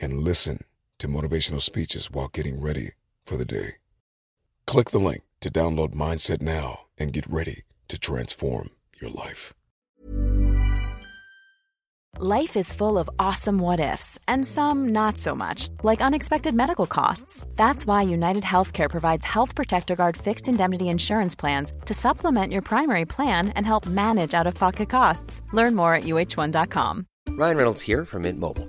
and listen to motivational speeches while getting ready for the day. Click the link to download Mindset now and get ready to transform your life. Life is full of awesome what ifs and some not so much, like unexpected medical costs. That's why United Healthcare provides Health Protector Guard fixed indemnity insurance plans to supplement your primary plan and help manage out of pocket costs. Learn more at uhone.com. Ryan Reynolds here from Mint Mobile.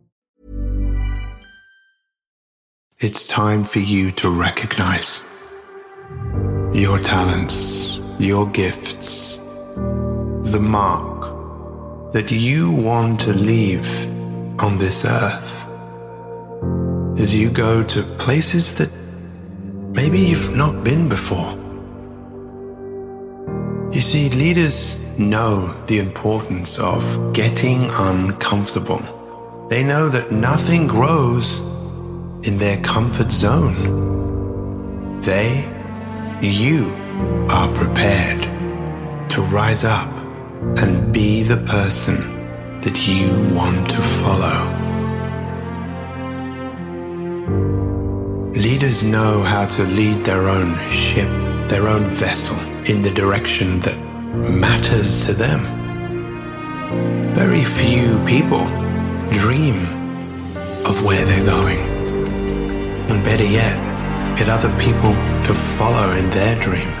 It's time for you to recognize your talents, your gifts, the mark that you want to leave on this earth. As you go to places that maybe you've not been before. You see, leaders know the importance of getting uncomfortable. They know that nothing grows in their comfort zone. They, you, are prepared to rise up and be the person that you want to follow. Leaders know how to lead their own ship, their own vessel, in the direction that matters to them. Very few people dream of where they're going. And better yet, get other people to follow in their dream.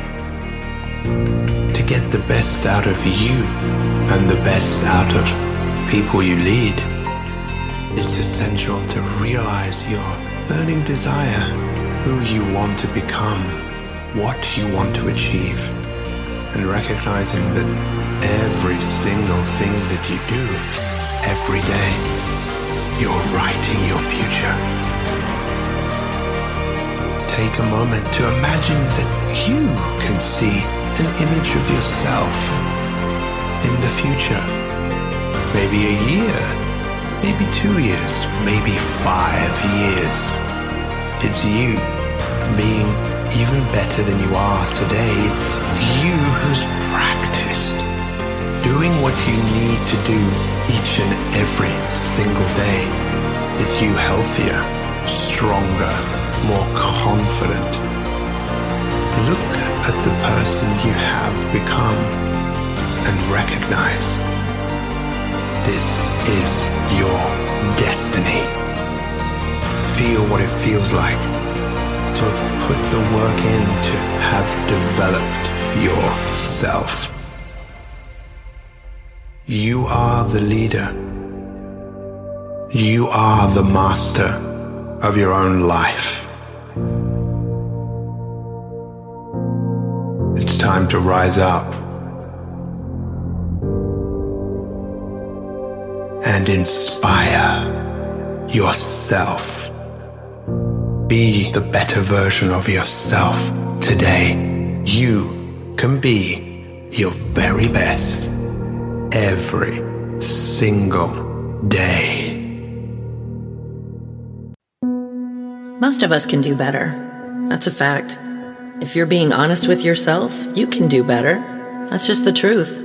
To get the best out of you and the best out of people you lead, it's essential to realize your burning desire, who you want to become, what you want to achieve, and recognizing that every single thing that you do, every day, you're writing your future. Take a moment to imagine that you can see an image of yourself in the future. Maybe a year, maybe two years, maybe five years. It's you being even better than you are today. It's you who's practiced doing what you need to do each and every single day. It's you healthier, stronger, more confident. Look at the person you have become and recognize this is your destiny. Feel what it feels like to have put the work in to have developed yourself. You are the leader. You are the master of your own life. Time to rise up and inspire yourself. Be the better version of yourself today. You can be your very best every single day. Most of us can do better. That's a fact. If you're being honest with yourself, you can do better. That's just the truth.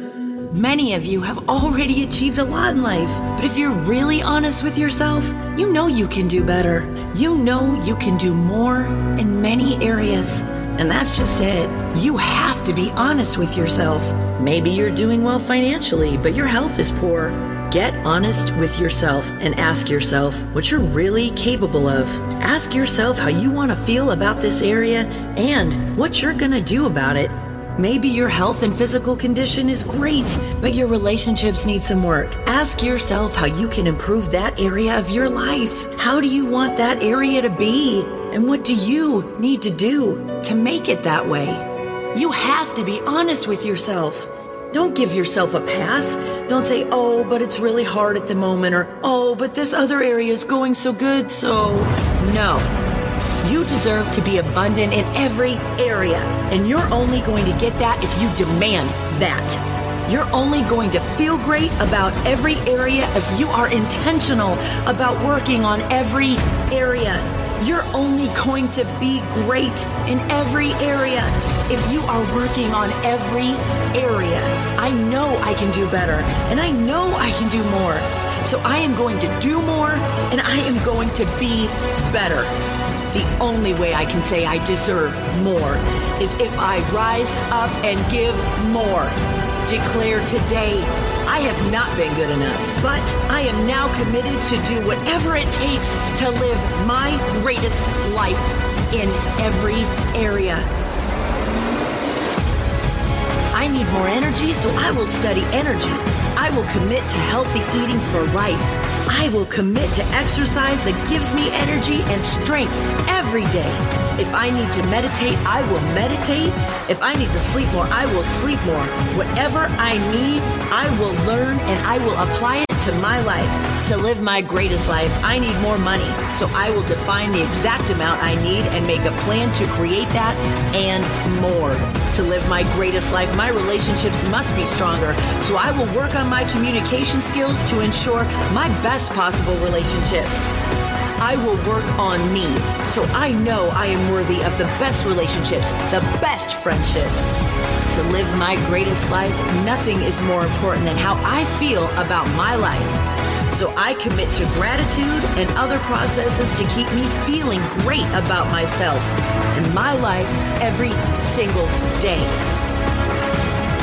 Many of you have already achieved a lot in life, but if you're really honest with yourself, you know you can do better. You know you can do more in many areas. And that's just it. You have to be honest with yourself. Maybe you're doing well financially, but your health is poor. Get honest with yourself and ask yourself what you're really capable of. Ask yourself how you want to feel about this area and what you're going to do about it. Maybe your health and physical condition is great, but your relationships need some work. Ask yourself how you can improve that area of your life. How do you want that area to be? And what do you need to do to make it that way? You have to be honest with yourself. Don't give yourself a pass. Don't say, oh, but it's really hard at the moment, or oh, but this other area is going so good, so. No. You deserve to be abundant in every area, and you're only going to get that if you demand that. You're only going to feel great about every area if you are intentional about working on every area. You're only going to be great in every area if you are working on every area. I know I can do better, and I know I can do more. So I am going to do more, and I am going to be better. The only way I can say I deserve more is if I rise up and give more. Declare today, I have not been good enough, but I am now committed to do whatever it takes to live my greatest life in every area. I need more energy, so I will study energy. I will commit to healthy eating for life. I will commit to exercise that gives me energy and strength every day. If I need to meditate, I will meditate. If I need to sleep more, I will sleep more. Whatever I need, I will learn and I will apply it to my life. To live my greatest life, I need more money. So I will define the exact amount I need and make a plan to create that and more. To live my greatest life, my relationships must be stronger. So I will work on my communication skills to ensure my best possible relationships. I will work on me so I know I am worthy of the best relationships, the best friendships. To live my greatest life, nothing is more important than how I feel about my life. So I commit to gratitude and other processes to keep me feeling great about myself and my life every single day.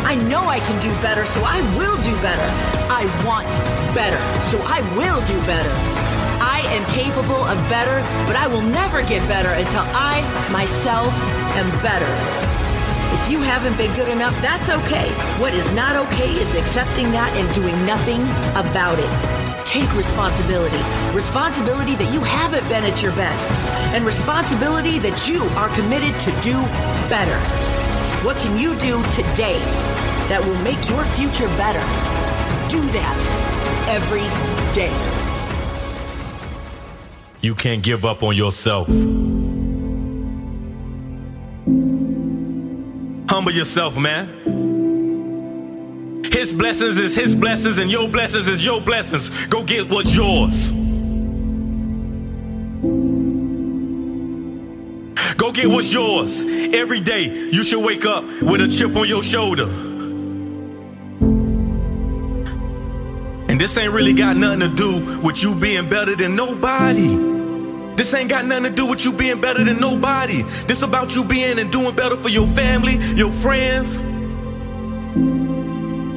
I know I can do better, so I will do better. I want better, so I will do better. Am capable of better, but I will never get better until I, myself, am better. If you haven't been good enough, that's okay. What is not okay is accepting that and doing nothing about it. Take responsibility. Responsibility that you haven't been at your best. And responsibility that you are committed to do better. What can you do today that will make your future better? Do that every day. You can't give up on yourself. Humble yourself, man. His blessings is his blessings, and your blessings is your blessings. Go get what's yours. Go get what's yours. Every day, you should wake up with a chip on your shoulder. And this ain't really got nothing to do with you being better than nobody. This ain't got nothing to do with you being better than nobody. This about you being and doing better for your family, your friends.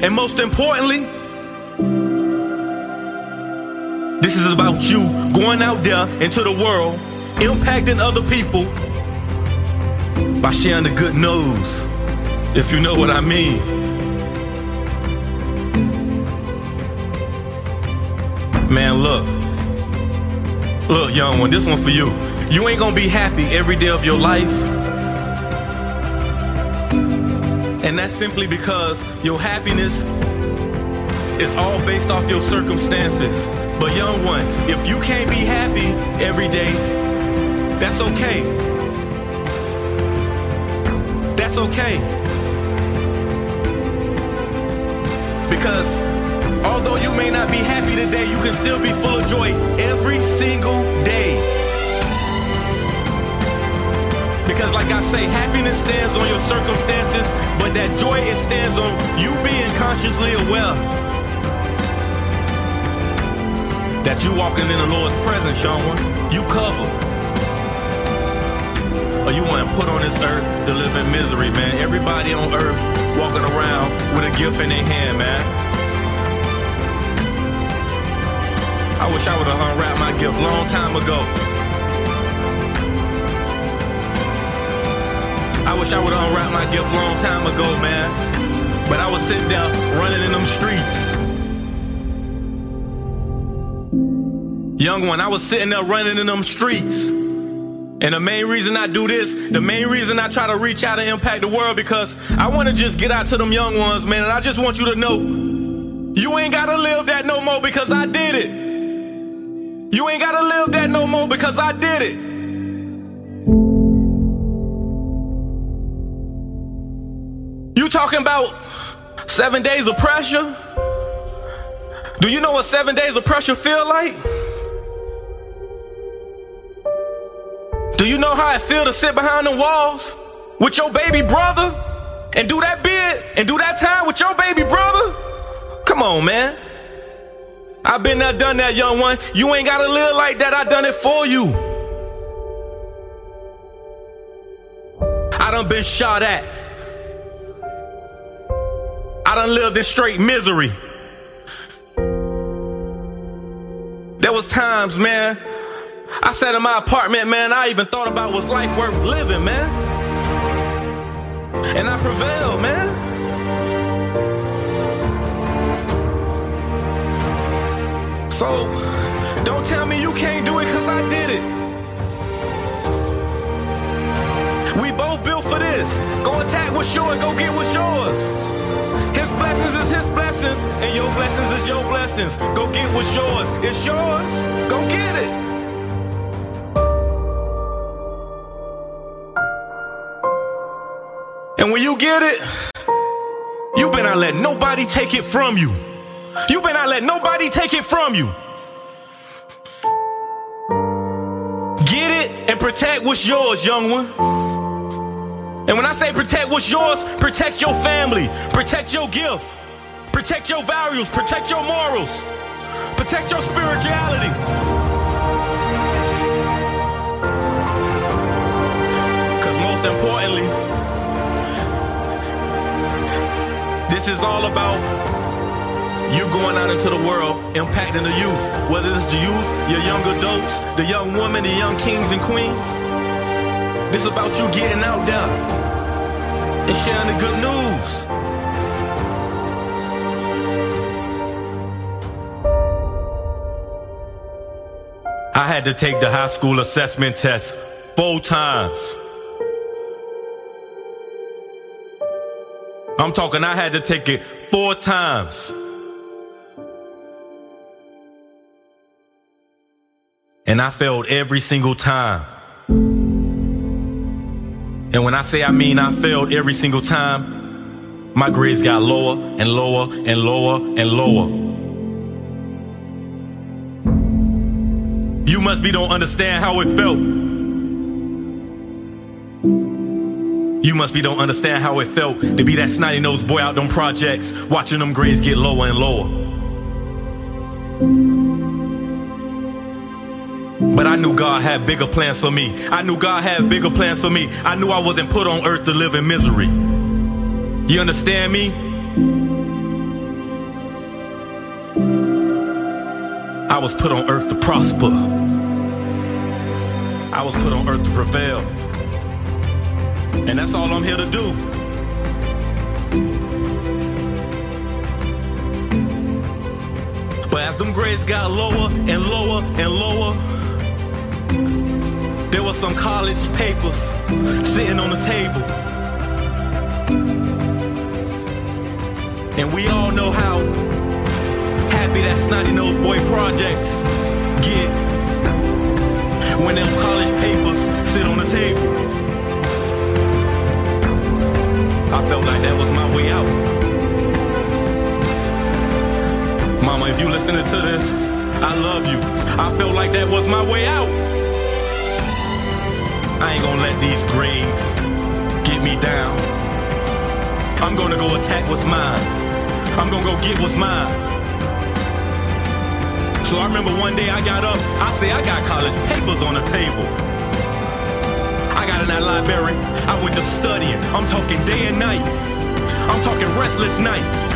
And most importantly, this is about you going out there into the world, impacting other people by sharing the good news, if you know what I mean. Man, look. Look, young one, this one for you. You ain't gonna be happy every day of your life. And that's simply because your happiness is all based off your circumstances. But young one, if you can't be happy every day, that's okay. That's okay. Because although you may not be happy today, you can still be full of joy every single day. Because like I say, happiness stands on your circumstances, but that joy it stands on you being consciously aware that you walking in the Lord's presence, Sean. You cover. Or you want to put on this earth to live in misery, man. Everybody on earth walking around with a gift in their hand, man. I wish I would have unwrapped my gift long time ago. I wish I would have unwrapped my gift long time ago, man. But I was sitting there running in them streets. Young one, I was sitting there running in them streets. And the main reason I do this, the main reason I try to reach out and impact the world, because I want to just get out to them young ones, man. And I just want you to know, you ain't gotta live that no more because I did it. You ain't gotta live that no more because I did it. You talking about seven days of pressure? Do you know what seven days of pressure feel like? Do you know how it feel to sit behind the walls with your baby brother and do that bid and do that time with your baby brother? Come on, man. I've been there, done that, young one. You ain't gotta live like that. I done it for you. I done been shot at. I done lived in straight misery. There was times, man, I sat in my apartment, man. I even thought about was life worth living, man. And I prevailed, man. So, don't tell me you can't do it because I did it. We both built for this. Go attack what's yours, go get what's yours. His blessings is his blessings, and your blessings is your blessings. Go get what's yours. It's yours. Go get it. And when you get it, you better not let nobody take it from you. You better not let nobody take it from you. Get it and protect what's yours, young one. And when I say protect what's yours, protect your family, protect your gift, protect your values, protect your morals, protect your spirituality. Because most importantly, this is all about you going out into the world, impacting the youth, whether it's the youth, your young adults, the young women, the young kings and queens. This is about you getting out there and sharing the good news. I had to take the high school assessment test four times. I'm talking, I had to take it four times. And I failed every single time. And when I say I mean I failed every single time, my grades got lower and lower and lower and lower. You must be don't understand how it felt. You must be don't understand how it felt to be that snotty nosed boy out them projects, watching them grades get lower and lower. But I knew God had bigger plans for me. I knew God had bigger plans for me. I knew I wasn't put on earth to live in misery. You understand me? I was put on earth to prosper. I was put on earth to prevail. And that's all I'm here to do. But as them grades got lower and lower and lower, there was some college papers sitting on the table. And we all know how happy that snotty nosed boy projects get when them college papers sit on the table. I felt like that was my way out. Mama, if you listening to this, I love you. I felt like that was my way out. I ain't gonna let these grades get me down. I'm gonna go attack what's mine. I'm gonna go get what's mine. So I remember one day I got up, I say I got college papers on the table. I got in that library, I went to studying. I'm talking day and night. I'm talking restless nights.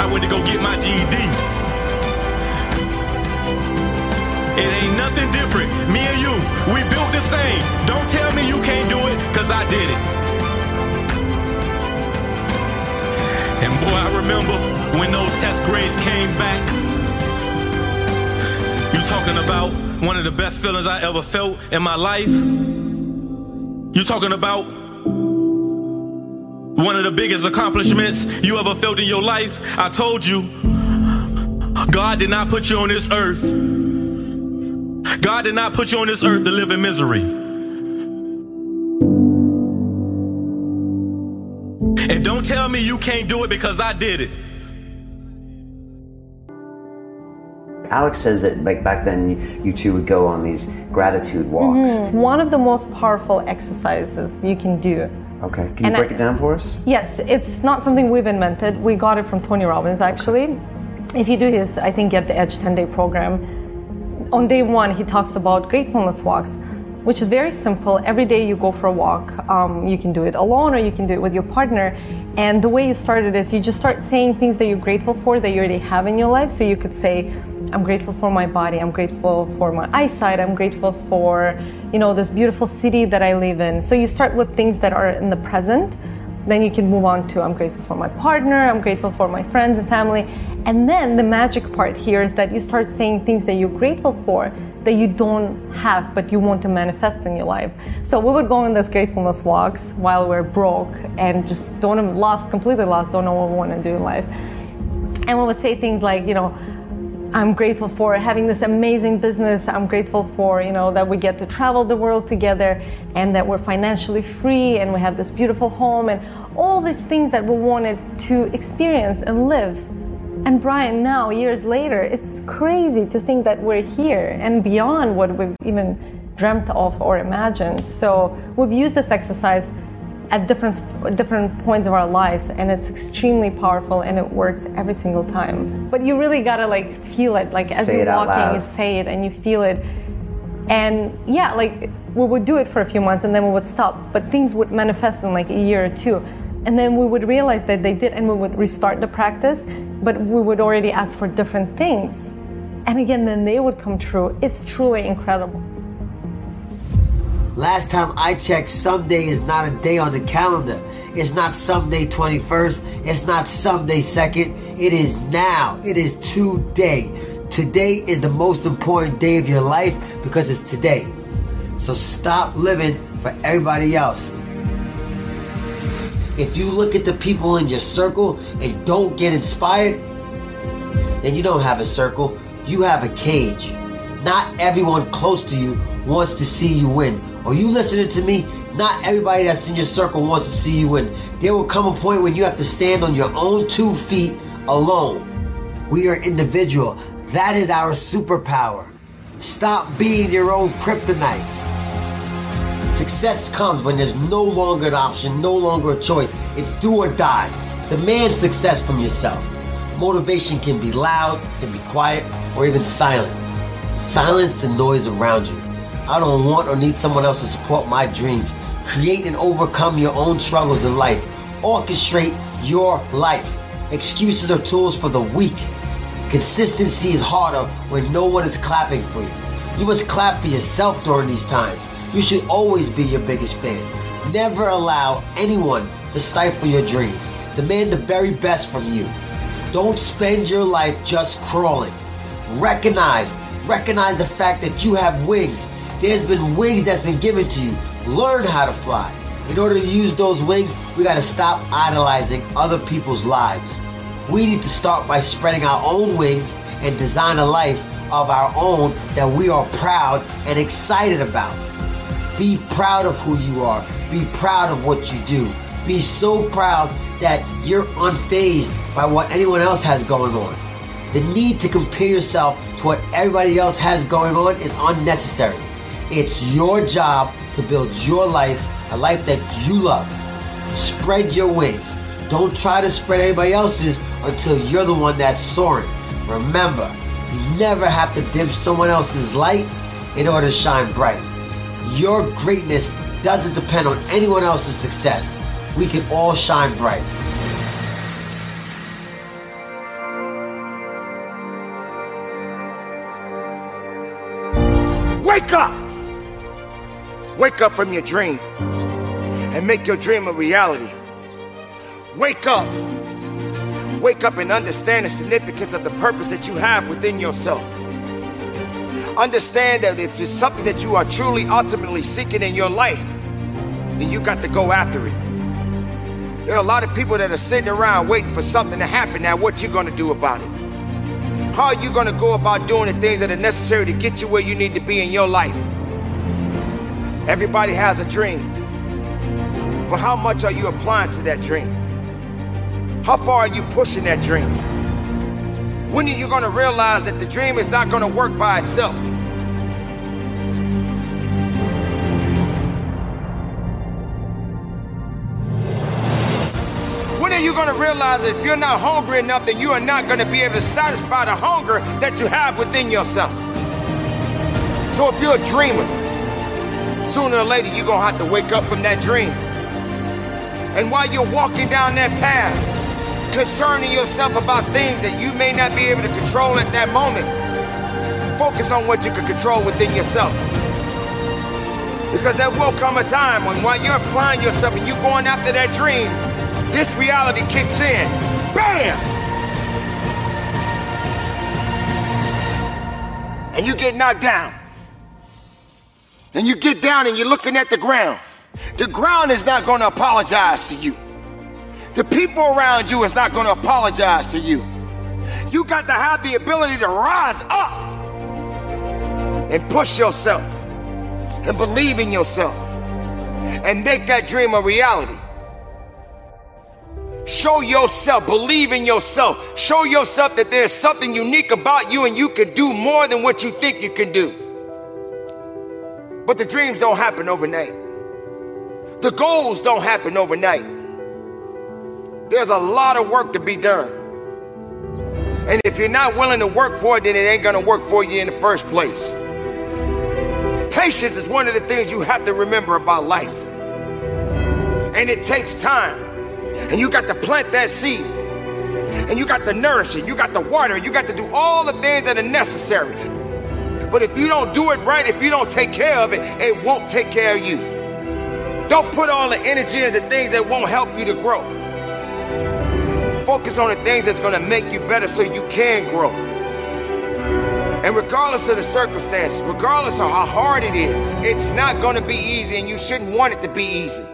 I went to go get my GED. Remember when those test grades came back. You talking about one of the best feelings I ever felt in my life? You talking about one of the biggest accomplishments you ever felt in your life? I told you, God did not put you on this earth. God did not put you on this earth to live in misery. Me you can't do it because I did it. Alex says that like back then you, you two would go on these gratitude walks. Mhm. One of the most powerful exercises you can do. Okay, can you And I- break it down for us? Yes, it's not something we've invented. We got it from Tony Robbins actually. If you do his, I think, Get the Edge 10 day program, on day one, he talks about gratefulness walks, which is very simple. Every day you go for a walk. Um, you can do it alone or you can do it with your partner. And the way you start it is you just start saying things that you're grateful for that you already have in your life. So you could say, I'm grateful for my body. I'm grateful for my eyesight. I'm grateful for, you know, this beautiful city that I live in. So you start with things that are in the present. Then you can move on to I'm grateful for my partner. I'm grateful for my friends and family. And then the magic part here is that you start saying things that you're grateful for that you don't have but you want to manifest in your life. So we would go on these gratefulness walks while we're broke and just don't lost, completely lost, don't know what we want to do in life. And we would say things like, you know, I'm grateful for having this amazing business. I'm grateful for, you know, that we get to travel the world together and that we're financially free and we have this beautiful home and all these things that we wanted to experience and live. And Brian, now, years later, it's crazy to think that we're here and beyond what we've even dreamt of or imagined. So we've used this exercise at different different points of our lives and it's extremely powerful and it works every single time. But you really gotta like feel it like as Say you're walking you say it and you feel it. And yeah like we would do it for a few months and then we would stop. But things would manifest in like a year or two and then we would realize that they did and we would restart the practice but we would already ask for different things and again then they would come true it's truly incredible Last time I checked, someday is not a day on the calendar. It's not someday 21st. It's not someday 2nd. It is now. It is today. Today is the most important day of your life because it's today. So stop living for everybody else. If you look at the people in your circle and don't get inspired, then you don't have a circle. You have a cage. Not everyone close to you wants to see you win. Are you listening to me? Not everybody that's in your circle wants to see you win. There will come a point when you have to stand on your own two feet alone. We are individual. That is our superpower. Stop being your own kryptonite. Success comes when there's no longer an option, no longer a choice. It's do or die. Demand success from yourself. Motivation can be loud, can be quiet, or even silent. Silence the noise around you. I don't want or need someone else to support my dreams. Create and overcome your own struggles in life. Orchestrate your life. Excuses are tools for the weak. Consistency is harder when no one is clapping for you. You must clap for yourself during these times. You should always be your biggest fan. Never allow anyone to stifle your dreams. Demand the very best from you. Don't spend your life just crawling. Recognize, recognize the fact that you have wings. There's been wings that's been given to you. Learn how to fly. In order to use those wings, we gotta stop idolizing other people's lives. We need to start by spreading our own wings and design a life of our own that we are proud and excited about. Be proud of who you are. Be proud of what you do. Be so proud that you're unfazed by what anyone else has going on. The need to compare yourself to what everybody else has going on is unnecessary. It's your job to build your life, a life that you love. Spread your wings. Don't try to spread anybody else's until you're the one that's soaring. Remember, you never have to dim someone else's light in order to shine bright. Your greatness doesn't depend on anyone else's success. We can all shine bright. Wake up! Wake up from your dream and make your dream a reality. Wake up. Wake up and understand the significance of the purpose that you have within yourself. Understand that if it's something that you are truly ultimately seeking in your life, then you got to go after it. There are a lot of people that are sitting around waiting for something to happen. Now, what you gonna do about it? How are you gonna go about doing the things that are necessary to get you where you need to be in your life? Everybody has a dream. But how much are you applying to that dream? How far are you pushing that dream? When are you going to realize that the dream is not going to work by itself? Going to realize if you're not hungry enough, then you are not going to be able to satisfy the hunger that you have within yourself? So if you're a dreamer, sooner or later you're going to have to wake up from that dream. And while you're walking down that path, concerning yourself about things that you may not be able to control at that moment, focus on what you can control within yourself. Because there will come a time when while you're applying yourself and you're going after that dream, this reality kicks in. Bam! And you get knocked down. And you get down and you're looking at the ground. The ground is not going to apologize to you. The people around you is not going to apologize to you. You got to have the ability to rise up and push yourself and believe in yourself and make that dream a reality. Show yourself, believe in yourself. Show yourself that there's something unique about you and you can do more than what you think you can do. But the dreams don't happen overnight. The goals don't happen overnight. There's a lot of work to be done. And if you're not willing to work for it, then it ain't gonna work for you in the first place. Patience is one of the things you have to remember about life. And it takes time. And you got to plant that seed. And you got to nourish it. You got to water. You got to do all the things that are necessary. But if you don't do it right, if you don't take care of it, it won't take care of you. Don't put all the energy into things that won't help you to grow. Focus on the things that's going to make you better so you can grow. And regardless of the circumstances, regardless of how hard it is, it's not going to be easy and you shouldn't want it to be easy.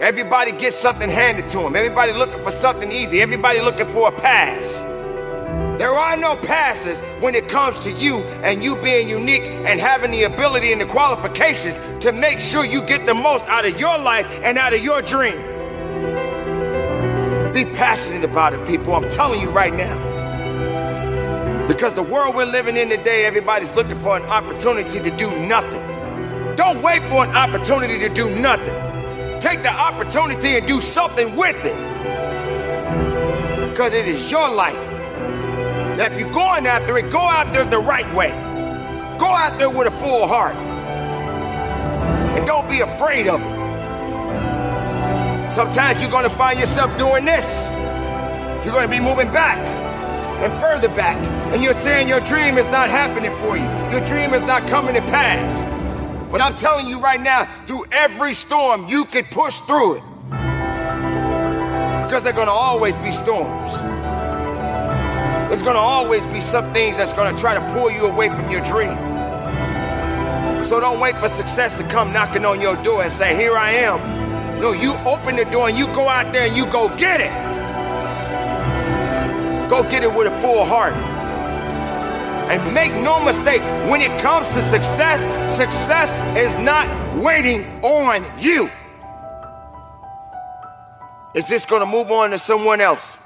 Everybody gets something handed to them. Everybody looking for something easy. Everybody looking for a pass. There are no passes when it comes to you and you being unique and having the ability and the qualifications to make sure you get the most out of your life and out of your dream. Be passionate about it, people. I'm telling you right now. Because the world we're living in today, everybody's looking for an opportunity to do nothing. Don't wait for an opportunity to do nothing. Take the opportunity and do something with it. Because it is your life. Now, if you're going after it, go out there the right way. Go out there with a full heart. And don't be afraid of it. Sometimes you're going to find yourself doing this. You're going to be moving back and further back. And you're saying your dream is not happening for you. Your dream is not coming to pass. But I'm telling you right now, through every storm, you can push through it. Because there are going to always be storms. There's going to always be some things that's going to try to pull you away from your dream. So don't wait for success to come knocking on your door and say, Here I am. No, you open the door and you go out there and you go get it. Go get it with a full heart. And make no mistake, when it comes to success, success is not waiting on you. It's just gonna move on to someone else.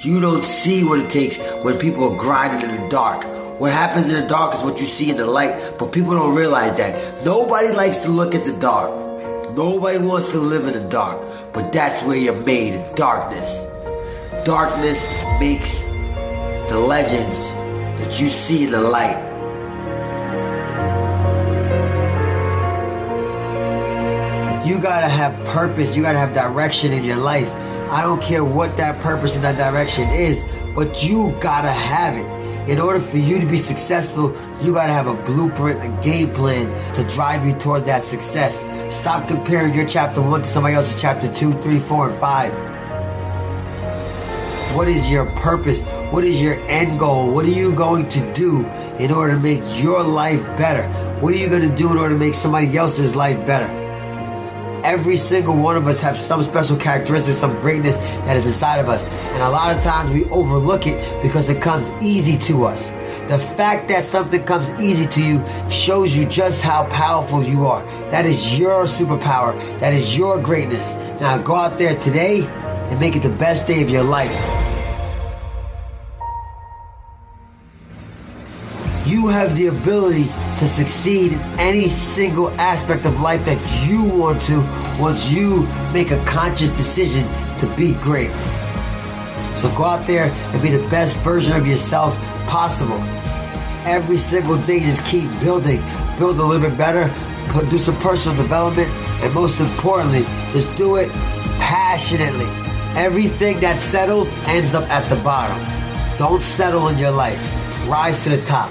You don't see what it takes when people are grinding in the dark. What happens in the dark is what you see in the light, but people don't realize that. Nobody likes to look at the dark. Nobody wants to live in the dark, but that's where you're made in darkness. Darkness makes the legends that you see the light. You gotta have purpose, you gotta have direction in your life. I don't care what that purpose and that direction is, but you gotta have it. In order for you to be successful, you gotta have a blueprint, a game plan to drive you towards that success. Stop comparing your chapter one to somebody else's chapter two, three, four, and five. What is your purpose? What is your end goal? What are you going to do in order to make your life better? What are you going to do in order to make somebody else's life better? Every single one of us have some special characteristics, some greatness that is inside of us. And a lot of times we overlook it because it comes easy to us. The fact that something comes easy to you shows you just how powerful you are. That is your superpower. That is your greatness. Now go out there today and make it the best day of your life. You have the ability to succeed in any single aspect of life that you want to once you make a conscious decision to be great. So go out there and be the best version of yourself possible. Every single day, just keep building, build a little bit better, do some personal development, and most importantly, just do it passionately. Everything that settles ends up at the bottom. Don't settle in your life. Rise to the top.